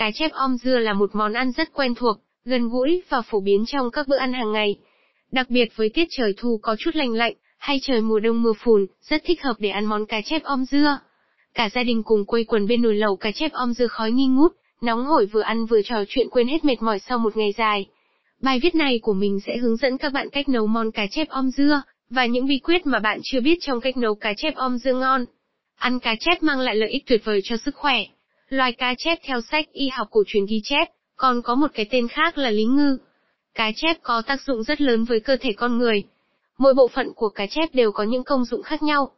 Cá chép om dưa là một món ăn rất quen thuộc, gần gũi và phổ biến trong các bữa ăn hàng ngày. Đặc biệt với tiết trời thu có chút lạnh lạnh, hay trời mùa đông mưa phùn, rất thích hợp để ăn món cá chép om dưa. Cả gia đình cùng quây quần bên nồi lẩu cá chép om dưa khói nghi ngút, nóng hổi vừa ăn vừa trò chuyện quên hết mệt mỏi sau một ngày dài. Bài viết này của mình sẽ hướng dẫn các bạn cách nấu món cá chép om dưa, và những bí quyết mà bạn chưa biết trong cách nấu cá chép om dưa ngon. Ăn cá chép mang lại lợi ích tuyệt vời cho sức khỏe. Loài cá chép theo sách y học cổ truyền ghi chép, còn có một cái tên khác là lý ngư. Cá chép có tác dụng rất lớn với cơ thể con người. Mỗi bộ phận của cá chép đều có những công dụng khác nhau.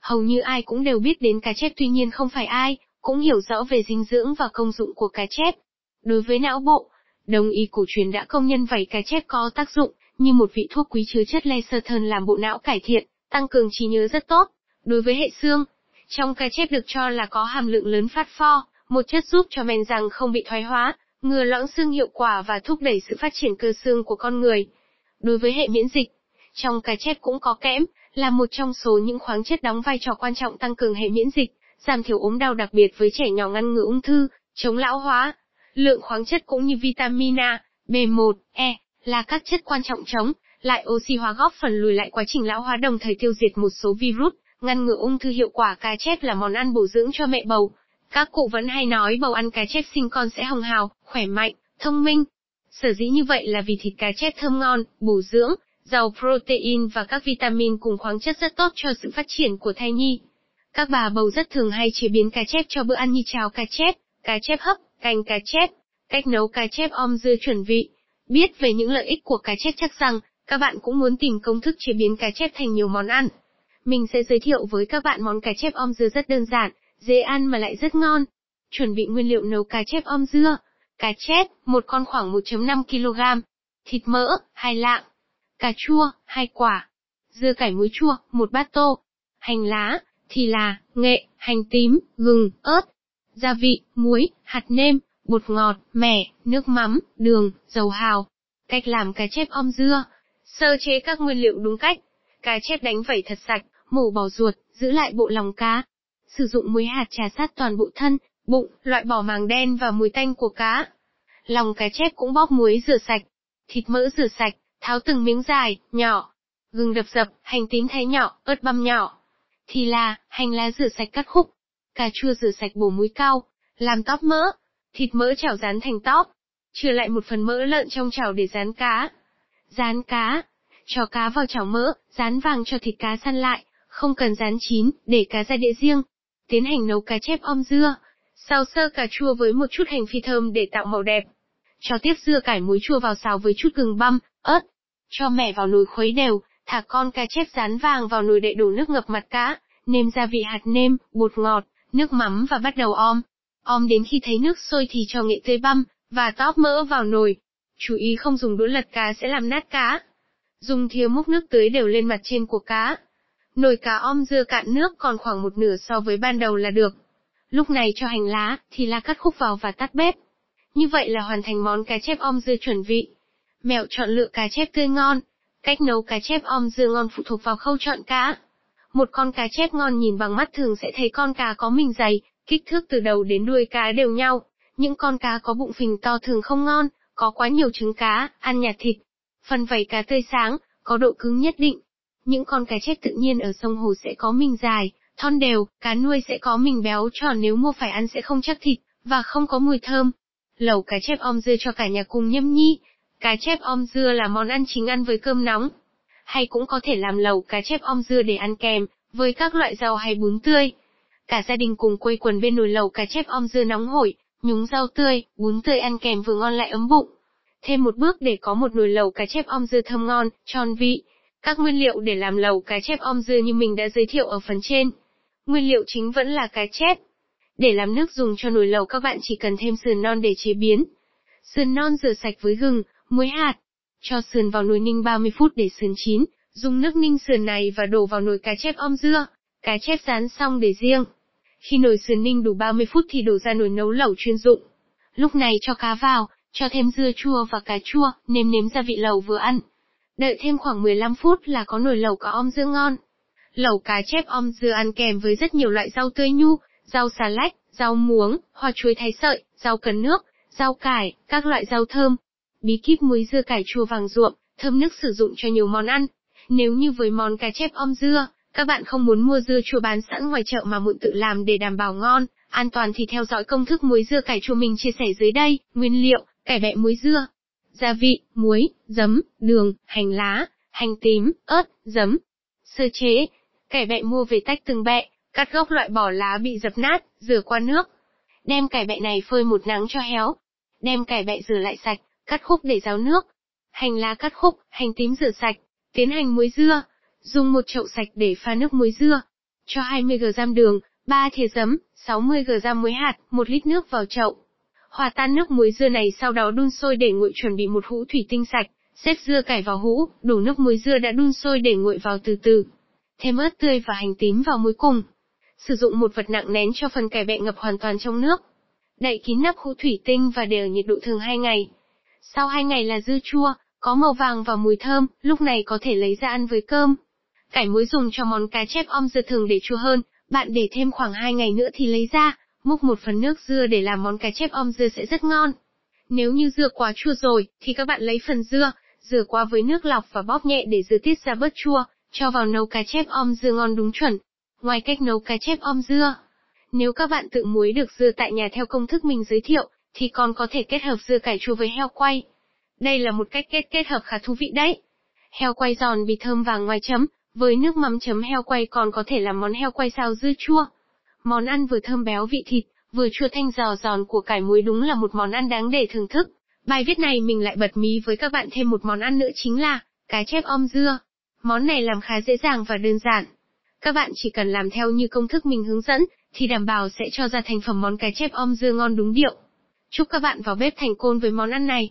Hầu như ai cũng đều biết đến cá chép tuy nhiên không phải ai, cũng hiểu rõ về dinh dưỡng và công dụng của cá chép. Đối với não bộ, đồng y cổ truyền đã công nhân vảy cá chép có tác dụng, như một vị thuốc quý chứa chất lecithin làm bộ não cải thiện, tăng cường trí nhớ rất tốt. Đối với hệ xương, trong cá chép được cho là có hàm lượng lớn phát pho, một chất giúp cho men răng không bị thoái hóa, ngừa loãng xương hiệu quả và thúc đẩy sự phát triển cơ xương của con người. Đối với hệ miễn dịch, trong cá chép cũng có kẽm, là một trong số những khoáng chất đóng vai trò quan trọng tăng cường hệ miễn dịch, giảm thiểu ốm đau đặc biệt với trẻ nhỏ ngăn ngừa ung thư, chống lão hóa. Lượng khoáng chất cũng như vitamin A, B1, E là các chất quan trọng chống lại oxy hóa góp phần lùi lại quá trình lão hóa đồng thời tiêu diệt một số virus, ngăn ngừa ung thư hiệu quả cá chép là món ăn bổ dưỡng cho mẹ bầu. Các cụ vẫn hay nói bầu ăn cá chép sinh con sẽ hồng hào, khỏe mạnh, thông minh. Sở dĩ như vậy là vì thịt cá chép thơm ngon, bổ dưỡng, giàu protein và các vitamin cùng khoáng chất rất tốt cho sự phát triển của thai nhi. Các bà bầu rất thường hay chế biến cá chép cho bữa ăn như cháo cá chép, cá chép hấp, canh cá chép, cách nấu cá chép om dưa chuẩn vị. Biết về những lợi ích của cá chép chắc rằng, các bạn cũng muốn tìm công thức chế biến cá chép thành nhiều món ăn. Mình sẽ giới thiệu với các bạn món cá chép om dưa rất đơn giản, dễ ăn mà lại rất ngon. Chuẩn bị nguyên liệu nấu cá chép om dưa. Cá chép, một con khoảng 1.5 kg. Thịt mỡ, hai lạng. Cà chua, hai quả. Dưa cải muối chua, một bát tô. Hành lá, thì là, nghệ, hành tím, gừng, ớt. Gia vị, muối, hạt nêm, bột ngọt, mẻ, nước mắm, đường, dầu hào. Cách làm cá chép om dưa. Sơ chế các nguyên liệu đúng cách. Cá chép đánh vẩy thật sạch, mổ bỏ ruột, giữ lại bộ lòng cá. Sử dụng muối hạt trà sát toàn bộ thân, bụng, loại bỏ màng đen và mùi tanh của cá. Lòng cá chép cũng bóp muối rửa sạch. Thịt mỡ rửa sạch, tháo từng miếng dài, nhỏ. Gừng đập dập, hành tím thái nhỏ, ớt băm nhỏ. Thì là, hành lá rửa sạch cắt khúc. Cà chua rửa sạch bổ muối cao, làm tóp mỡ. Thịt mỡ chảo rán thành tóp. Trừ lại một phần mỡ lợn trong chảo để rán cá. Rán cá. Cho cá vào chảo mỡ, rán vàng cho thịt cá săn lại, không cần rán chín, để cá ra đĩa riêng. Tiến hành nấu cá chép om dưa. Xào sơ cà chua với một chút hành phi thơm để tạo màu đẹp. Cho tiếp dưa cải muối chua vào xào với chút gừng băm, ớt. Cho mẻ vào nồi khuấy đều, thả con cá chép rán vàng vào nồi đậy đổ nước ngập mặt cá, nêm gia vị hạt nêm, bột ngọt, nước mắm và bắt đầu om. Om đến khi thấy nước sôi thì cho nghệ tươi băm, và tóp mỡ vào nồi. Chú ý không dùng đũa lật cá sẽ làm nát cá. Dùng thìa múc nước tưới đều lên mặt trên của cá. Nồi cá om dưa cạn nước còn khoảng một nửa so với ban đầu là được. Lúc này cho hành lá, thì lá cắt khúc vào và tắt bếp. Như vậy là hoàn thành món cá chép om dưa chuẩn vị. Mẹo chọn lựa cá chép tươi ngon. Cách nấu cá chép om dưa ngon phụ thuộc vào khâu chọn cá. Một con cá chép ngon nhìn bằng mắt thường sẽ thấy con cá có mình dày, kích thước từ đầu đến đuôi cá đều nhau. Những con cá có bụng phình to thường không ngon, có quá nhiều trứng cá, ăn nhạt thịt. Phần vảy cá tươi sáng, có độ cứng nhất định. Những con cá chép tự nhiên ở sông hồ sẽ có mình dài, thon đều, cá nuôi sẽ có mình béo tròn nếu mua phải ăn sẽ không chắc thịt, và không có mùi thơm. Lẩu cá chép om dưa cho cả nhà cùng nhâm nhi. Cá chép om dưa là món ăn chính ăn với cơm nóng. Hay cũng có thể làm lẩu cá chép om dưa để ăn kèm, với các loại rau hay bún tươi. Cả gia đình cùng quây quần bên nồi lẩu cá chép om dưa nóng hổi, nhúng rau tươi, bún tươi ăn kèm vừa ngon lại ấm bụng. Thêm một bước để có một nồi lẩu cá chép om dưa thơm ngon, tròn vị. Các nguyên liệu để làm lẩu cá chép om dưa như mình đã giới thiệu ở phần trên. Nguyên liệu chính vẫn là cá chép. Để làm nước dùng cho nồi lẩu các bạn chỉ cần thêm sườn non để chế biến. Sườn non rửa sạch với gừng, muối hạt. Cho sườn vào nồi ninh 30 phút để sườn chín, dùng nước ninh sườn này và đổ vào nồi cá chép om dưa. Cá chép rán xong để riêng. Khi nồi sườn ninh đủ 30 phút thì đổ ra nồi nấu lẩu chuyên dụng. Lúc này cho cá vào, cho thêm dưa chua và cà chua, nêm nếm gia vị lẩu vừa ăn. Đợi thêm khoảng 15 phút là có nồi lẩu cá om dưa ngon. Lẩu cá chép om dưa ăn kèm với rất nhiều loại rau tươi nhu, rau xà lách, rau muống, hoa chuối thái sợi, rau cần nước, rau cải, các loại rau thơm. Bí kíp muối dưa cải chua vàng ruộm, thơm nước sử dụng cho nhiều món ăn. Nếu như với món cá chép om dưa, các bạn không muốn mua dưa chua bán sẵn ngoài chợ mà muộn tự làm để đảm bảo ngon, an toàn thì theo dõi công thức muối dưa cải chua mình chia sẻ dưới đây. Nguyên liệu, cải bẹ muối dưa, gia vị, muối, giấm, đường, hành lá, hành tím, ớt, giấm. Sơ chế, cải bẹ mua về tách từng bẹ, cắt gốc loại bỏ lá bị dập nát, rửa qua nước. Đem cải bẹ này phơi một nắng cho héo. Đem cải bẹ rửa lại sạch, cắt khúc để ráo nước. Hành lá cắt khúc, hành tím rửa sạch, tiến hành muối dưa. Dùng một chậu sạch để pha nước muối dưa. Cho 20g đường, 3 thìa giấm, 60g muối hạt, 1 lít nước vào chậu. Hòa tan nước muối dưa này sau đó đun sôi để nguội chuẩn bị một hũ thủy tinh sạch, xếp dưa cải vào hũ, đổ nước muối dưa đã đun sôi để nguội vào từ từ. Thêm ớt tươi và hành tím vào muối cùng. Sử dụng một vật nặng nén cho phần cải bẹ ngập hoàn toàn trong nước. Đậy kín nắp hũ thủy tinh và để ở nhiệt độ thường 2 ngày. Sau 2 ngày là dưa chua, có màu vàng và mùi thơm, lúc này có thể lấy ra ăn với cơm. Cải muối dùng cho món cá chép om dưa thường để chua hơn, bạn để thêm khoảng 2 ngày nữa thì lấy ra, múc một phần nước dưa để làm món cá chép om dưa sẽ rất ngon. Nếu như dưa quá chua rồi, thì các bạn lấy phần dưa, rửa qua với nước lọc và bóp nhẹ để dưa tiết ra bớt chua, cho vào nấu cá chép om dưa ngon đúng chuẩn. Ngoài cách nấu cá chép om dưa, nếu các bạn tự muối được dưa tại nhà theo công thức mình giới thiệu, thì còn có thể kết hợp dưa cải chua với heo quay. Đây là một cách kết kết hợp khá thú vị đấy. Heo quay giòn bị thơm vàng ngoài chấm, với nước mắm chấm heo quay còn có thể làm món heo quay xào dưa chua. Món ăn vừa thơm béo vị thịt, vừa chua thanh giò giòn của cải muối đúng là một món ăn đáng để thưởng thức. Bài viết này mình lại bật mí với các bạn thêm một món ăn nữa chính là cá chép om dưa. Món này làm khá dễ dàng và đơn giản. Các bạn chỉ cần làm theo như công thức mình hướng dẫn, thì đảm bảo sẽ cho ra thành phẩm món cá chép om dưa ngon đúng điệu. Chúc các bạn vào bếp thành công với món ăn này.